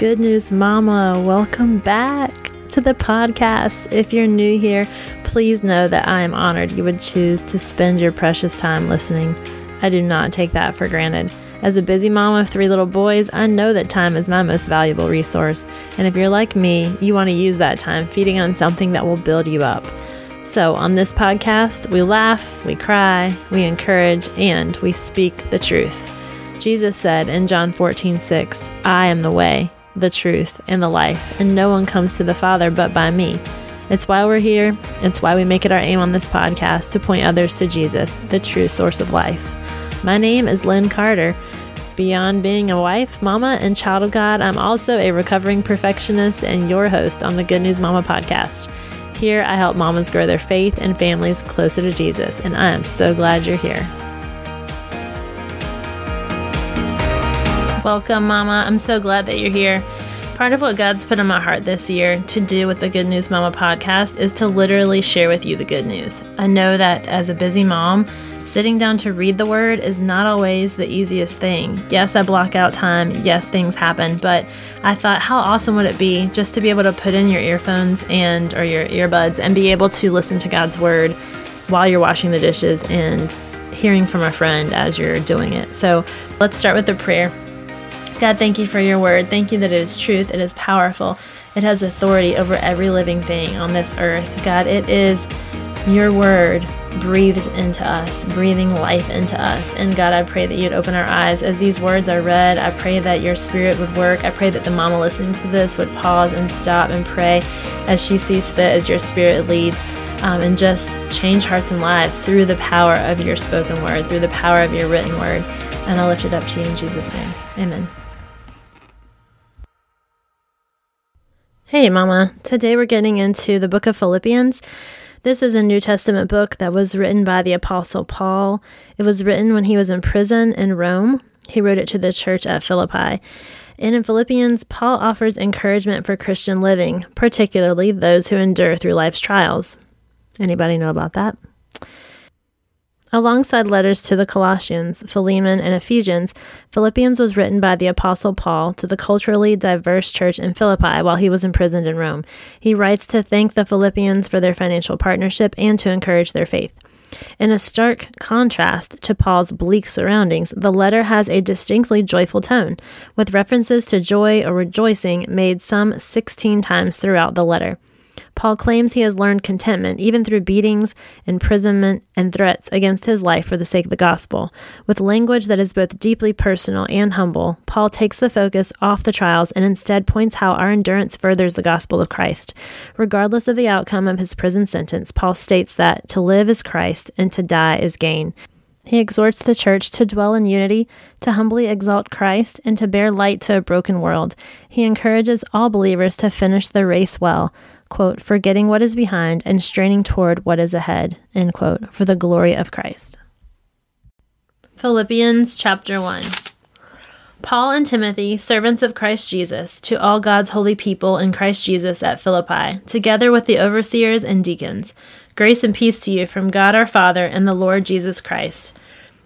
Good News Mama. Welcome back to the podcast. If you're new here, please know that I am honored you would choose to spend your precious time listening. I do not take that for granted. As a busy mom of three little boys, I know that time is my most valuable resource. And if you're like me, you want to use that time feeding on something that will build you up. So, on this podcast, we laugh, we cry, we encourage, and we speak the truth. Jesus said in John 14, 6, I am the way, the truth, and the life, and no one comes to the Father but by me. It's why we're here. It's why we make it our aim on this podcast to point others to Jesus, the true source of life. My name is Lynn Carter. Beyond being a wife, mama, and child of God, I'm also a recovering perfectionist and your host on the Good News Mama podcast. Here, I help mamas grow their faith and families closer to Jesus, and I am so glad you're here. Welcome, Mama. I'm so glad that you're here. Part of what God's put on my heart this year to do with the Good News Mama podcast is to literally share with you the good news. I know that as a busy mom, sitting down to read the word is not always the easiest thing. Yes, I block out time. Yes, things happen, but I thought how awesome would it be just to be able to put in your earphones and or your earbuds and be able to listen to God's word while you're washing the dishes and hearing from a friend as you're doing it. So, let's start with the prayer. God, thank you for your word. Thank you that it is truth, it is powerful, it has authority over every living thing on this earth. God, it is your word breathed into us, breathing life into us. And God, I pray that you'd open our eyes as these words are read. I pray that your spirit would work. I pray that the mama listening to this would pause and stop and pray as she sees fit, as your spirit leads. Um, and just change hearts and lives through the power of your spoken word, through the power of your written word. And I'll lift it up to you in Jesus' name. Amen. Hey, Mama. Today we're getting into the book of Philippians. This is a New Testament book that was written by the Apostle Paul. It was written when he was in prison in Rome. He wrote it to the church at Philippi. And in Philippians, Paul offers encouragement for Christian living, particularly those who endure through life's trials. Anybody know about that? Alongside letters to the Colossians, Philemon, and Ephesians, Philippians was written by the Apostle Paul to the culturally diverse church in Philippi while he was imprisoned in Rome. He writes to thank the Philippians for their financial partnership and to encourage their faith. In a stark contrast to Paul's bleak surroundings, the letter has a distinctly joyful tone, with references to joy or rejoicing made some 16 times throughout the letter. Paul claims he has learned contentment even through beatings, imprisonment, and threats against his life for the sake of the gospel. With language that is both deeply personal and humble, Paul takes the focus off the trials and instead points how our endurance furthers the gospel of Christ. Regardless of the outcome of his prison sentence, Paul states that to live is Christ and to die is gain. He exhorts the church to dwell in unity, to humbly exalt Christ, and to bear light to a broken world. He encourages all believers to finish the race well, quote, forgetting what is behind and straining toward what is ahead, end quote, for the glory of Christ. Philippians chapter 1. Paul and Timothy, servants of Christ Jesus, to all God's holy people in Christ Jesus at Philippi, together with the overseers and deacons. Grace and peace to you from God our Father and the Lord Jesus Christ.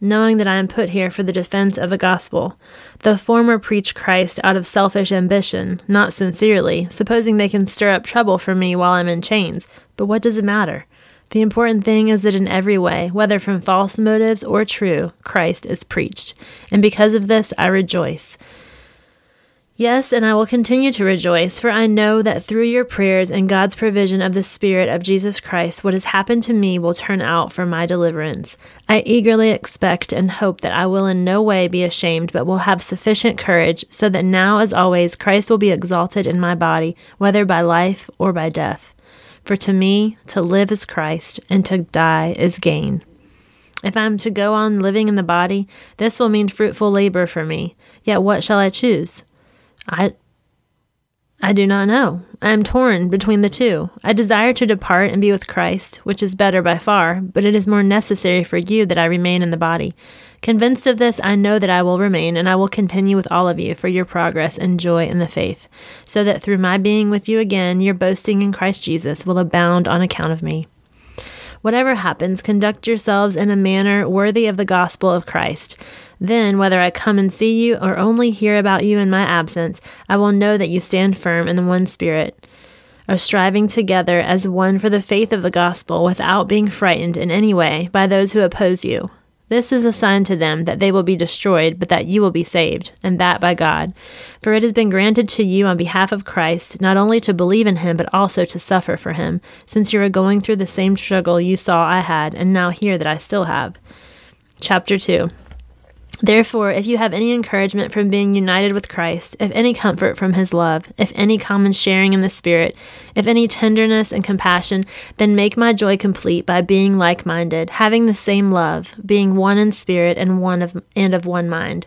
Knowing that I am put here for the defense of the gospel. The former preach Christ out of selfish ambition, not sincerely, supposing they can stir up trouble for me while I'm in chains. But what does it matter? The important thing is that in every way, whether from false motives or true, Christ is preached. And because of this, I rejoice. Yes, and I will continue to rejoice, for I know that through your prayers and God's provision of the Spirit of Jesus Christ, what has happened to me will turn out for my deliverance. I eagerly expect and hope that I will in no way be ashamed, but will have sufficient courage, so that now, as always, Christ will be exalted in my body, whether by life or by death. For to me, to live is Christ, and to die is gain. If I am to go on living in the body, this will mean fruitful labor for me. Yet what shall I choose? I I do not know. I am torn between the two. I desire to depart and be with Christ, which is better by far, but it is more necessary for you that I remain in the body. Convinced of this, I know that I will remain, and I will continue with all of you for your progress and joy in the faith, so that through my being with you again, your boasting in Christ Jesus will abound on account of me. Whatever happens, conduct yourselves in a manner worthy of the gospel of Christ. Then, whether I come and see you or only hear about you in my absence, I will know that you stand firm in the one Spirit, are striving together as one for the faith of the gospel without being frightened in any way by those who oppose you. This is a sign to them that they will be destroyed, but that you will be saved, and that by God. For it has been granted to you on behalf of Christ not only to believe in him, but also to suffer for him, since you are going through the same struggle you saw I had, and now hear that I still have. Chapter 2 Therefore, if you have any encouragement from being united with Christ, if any comfort from his love, if any common sharing in the Spirit, if any tenderness and compassion, then make my joy complete by being like minded, having the same love, being one in spirit and one of and of one mind.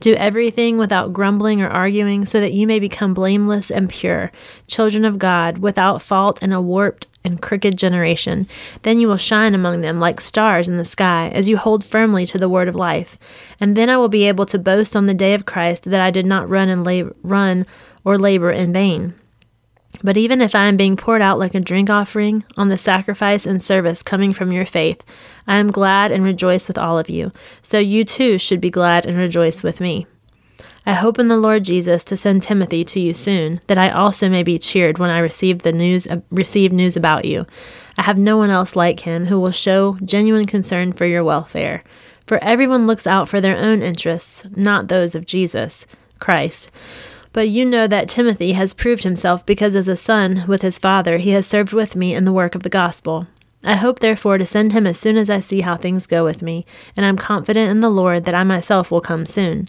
Do everything without grumbling or arguing, so that you may become blameless and pure, children of God, without fault in a warped and crooked generation. Then you will shine among them like stars in the sky, as you hold firmly to the word of life. And then I will be able to boast on the day of Christ that I did not run and lab- run or labor in vain. But even if I am being poured out like a drink offering on the sacrifice and service coming from your faith, I am glad and rejoice with all of you. So you too should be glad and rejoice with me. I hope in the Lord Jesus to send Timothy to you soon, that I also may be cheered when I receive the news uh, receive news about you. I have no one else like him who will show genuine concern for your welfare. For everyone looks out for their own interests, not those of Jesus Christ. But you know that Timothy has proved himself because as a son with his father he has served with me in the work of the gospel. I hope therefore to send him as soon as I see how things go with me, and I am confident in the Lord that I myself will come soon.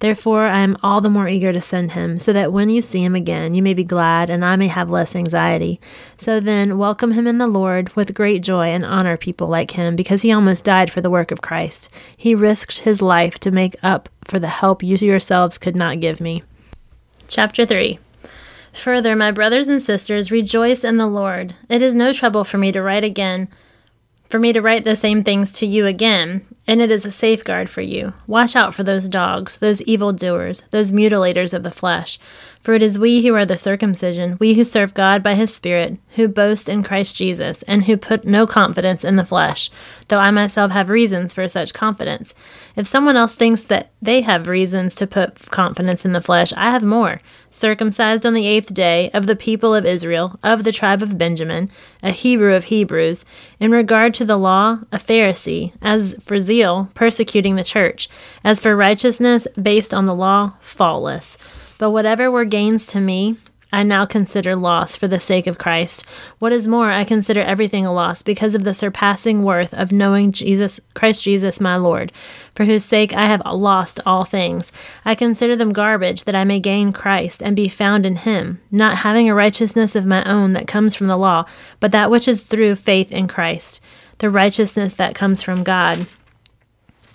Therefore, I am all the more eager to send him, so that when you see him again, you may be glad, and I may have less anxiety. So then, welcome him in the Lord with great joy, and honor people like him, because he almost died for the work of Christ. He risked his life to make up for the help you yourselves could not give me. Chapter 3 Further, my brothers and sisters, rejoice in the Lord. It is no trouble for me to write again for me to write the same things to you again, and it is a safeguard for you. Watch out for those dogs, those evil doers, those mutilators of the flesh. For it is we who are the circumcision, we who serve God by his Spirit, who boast in Christ Jesus, and who put no confidence in the flesh, though I myself have reasons for such confidence. If someone else thinks that they have reasons to put confidence in the flesh, I have more. Circumcised on the eighth day, of the people of Israel, of the tribe of Benjamin, a Hebrew of Hebrews, in regard to the law, a Pharisee, as for zeal, persecuting the church, as for righteousness based on the law, faultless. But whatever were gains to me, I now consider loss for the sake of Christ. What is more, I consider everything a loss because of the surpassing worth of knowing Jesus Christ Jesus my Lord, for whose sake I have lost all things. I consider them garbage that I may gain Christ and be found in him, not having a righteousness of my own that comes from the law, but that which is through faith in Christ, the righteousness that comes from God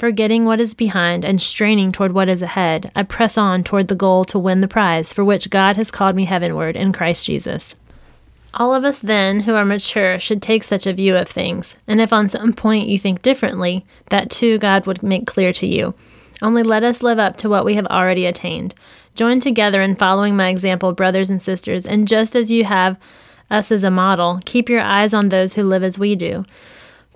Forgetting what is behind and straining toward what is ahead, I press on toward the goal to win the prize for which God has called me heavenward in Christ Jesus. All of us, then, who are mature, should take such a view of things, and if on some point you think differently, that too God would make clear to you. Only let us live up to what we have already attained. Join together in following my example, brothers and sisters, and just as you have us as a model, keep your eyes on those who live as we do.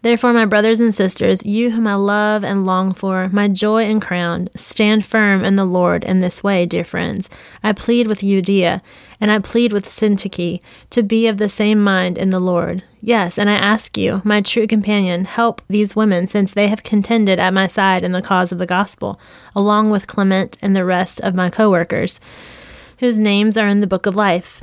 Therefore, my brothers and sisters, you whom I love and long for, my joy and crown, stand firm in the Lord in this way, dear friends. I plead with Euodia, and I plead with Syntyche, to be of the same mind in the Lord. Yes, and I ask you, my true companion, help these women, since they have contended at my side in the cause of the gospel, along with Clement and the rest of my co workers, whose names are in the book of life.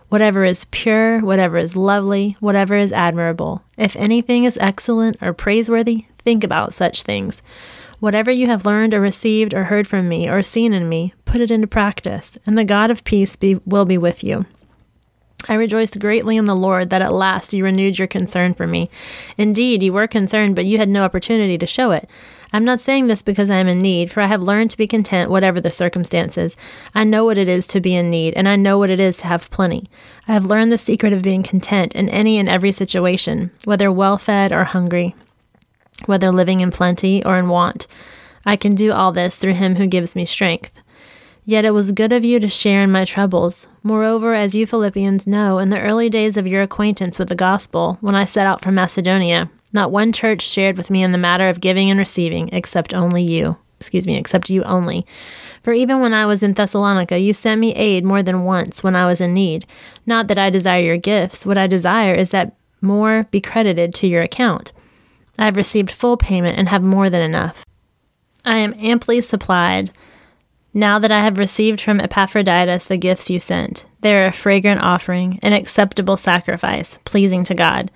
whatever is pure, whatever is lovely, whatever is admirable, if anything is excellent or praiseworthy, think about such things. Whatever you have learned or received or heard from me or seen in me, put it into practice, and the God of peace be, will be with you. I rejoiced greatly in the Lord that at last you renewed your concern for me. Indeed, you were concerned, but you had no opportunity to show it. I'm not saying this because I am in need, for I have learned to be content whatever the circumstances. I know what it is to be in need, and I know what it is to have plenty. I have learned the secret of being content in any and every situation, whether well fed or hungry, whether living in plenty or in want. I can do all this through him who gives me strength. Yet it was good of you to share in my troubles. Moreover, as you Philippians know, in the early days of your acquaintance with the gospel, when I set out from Macedonia, not one church shared with me in the matter of giving and receiving, except only you. Excuse me, except you only. For even when I was in Thessalonica, you sent me aid more than once when I was in need. Not that I desire your gifts. What I desire is that more be credited to your account. I have received full payment and have more than enough. I am amply supplied now that I have received from Epaphroditus the gifts you sent, they are a fragrant offering, an acceptable sacrifice, pleasing to God.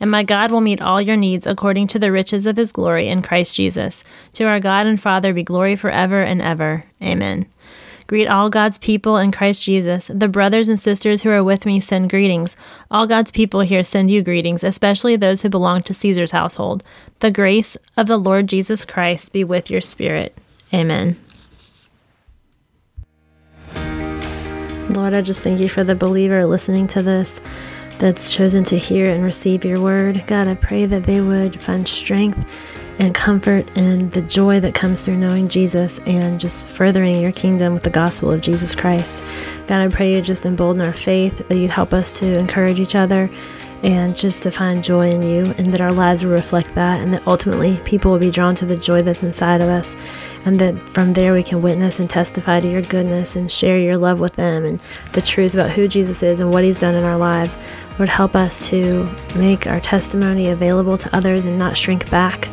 And my God will meet all your needs according to the riches of his glory in Christ Jesus. To our God and Father be glory forever and ever. Amen. Greet all God's people in Christ Jesus. The brothers and sisters who are with me send greetings. All God's people here send you greetings, especially those who belong to Caesar's household. The grace of the Lord Jesus Christ be with your spirit. Amen. Lord, I just thank you for the believer listening to this that's chosen to hear and receive your word. God, I pray that they would find strength and comfort and the joy that comes through knowing Jesus and just furthering your kingdom with the gospel of Jesus Christ. God, I pray you just embolden our faith, that you'd help us to encourage each other and just to find joy in you, and that our lives will reflect that, and that ultimately people will be drawn to the joy that's inside of us, and that from there we can witness and testify to your goodness and share your love with them and the truth about who Jesus is and what he's done in our lives. Lord, help us to make our testimony available to others and not shrink back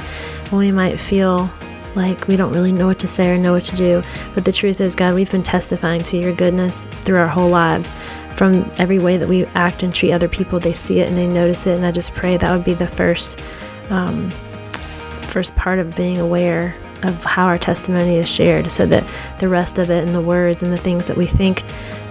when we might feel like we don't really know what to say or know what to do. But the truth is, God, we've been testifying to your goodness through our whole lives. From every way that we act and treat other people, they see it and they notice it. And I just pray that would be the first, um, first part of being aware of how our testimony is shared, so that the rest of it and the words and the things that we think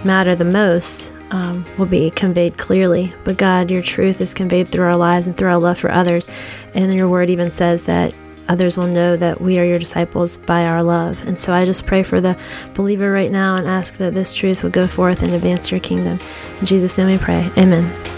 matter the most um, will be conveyed clearly. But God, your truth is conveyed through our lives and through our love for others. And your word even says that others will know that we are your disciples by our love. And so I just pray for the believer right now and ask that this truth would go forth and advance your kingdom. In Jesus' name we pray. Amen.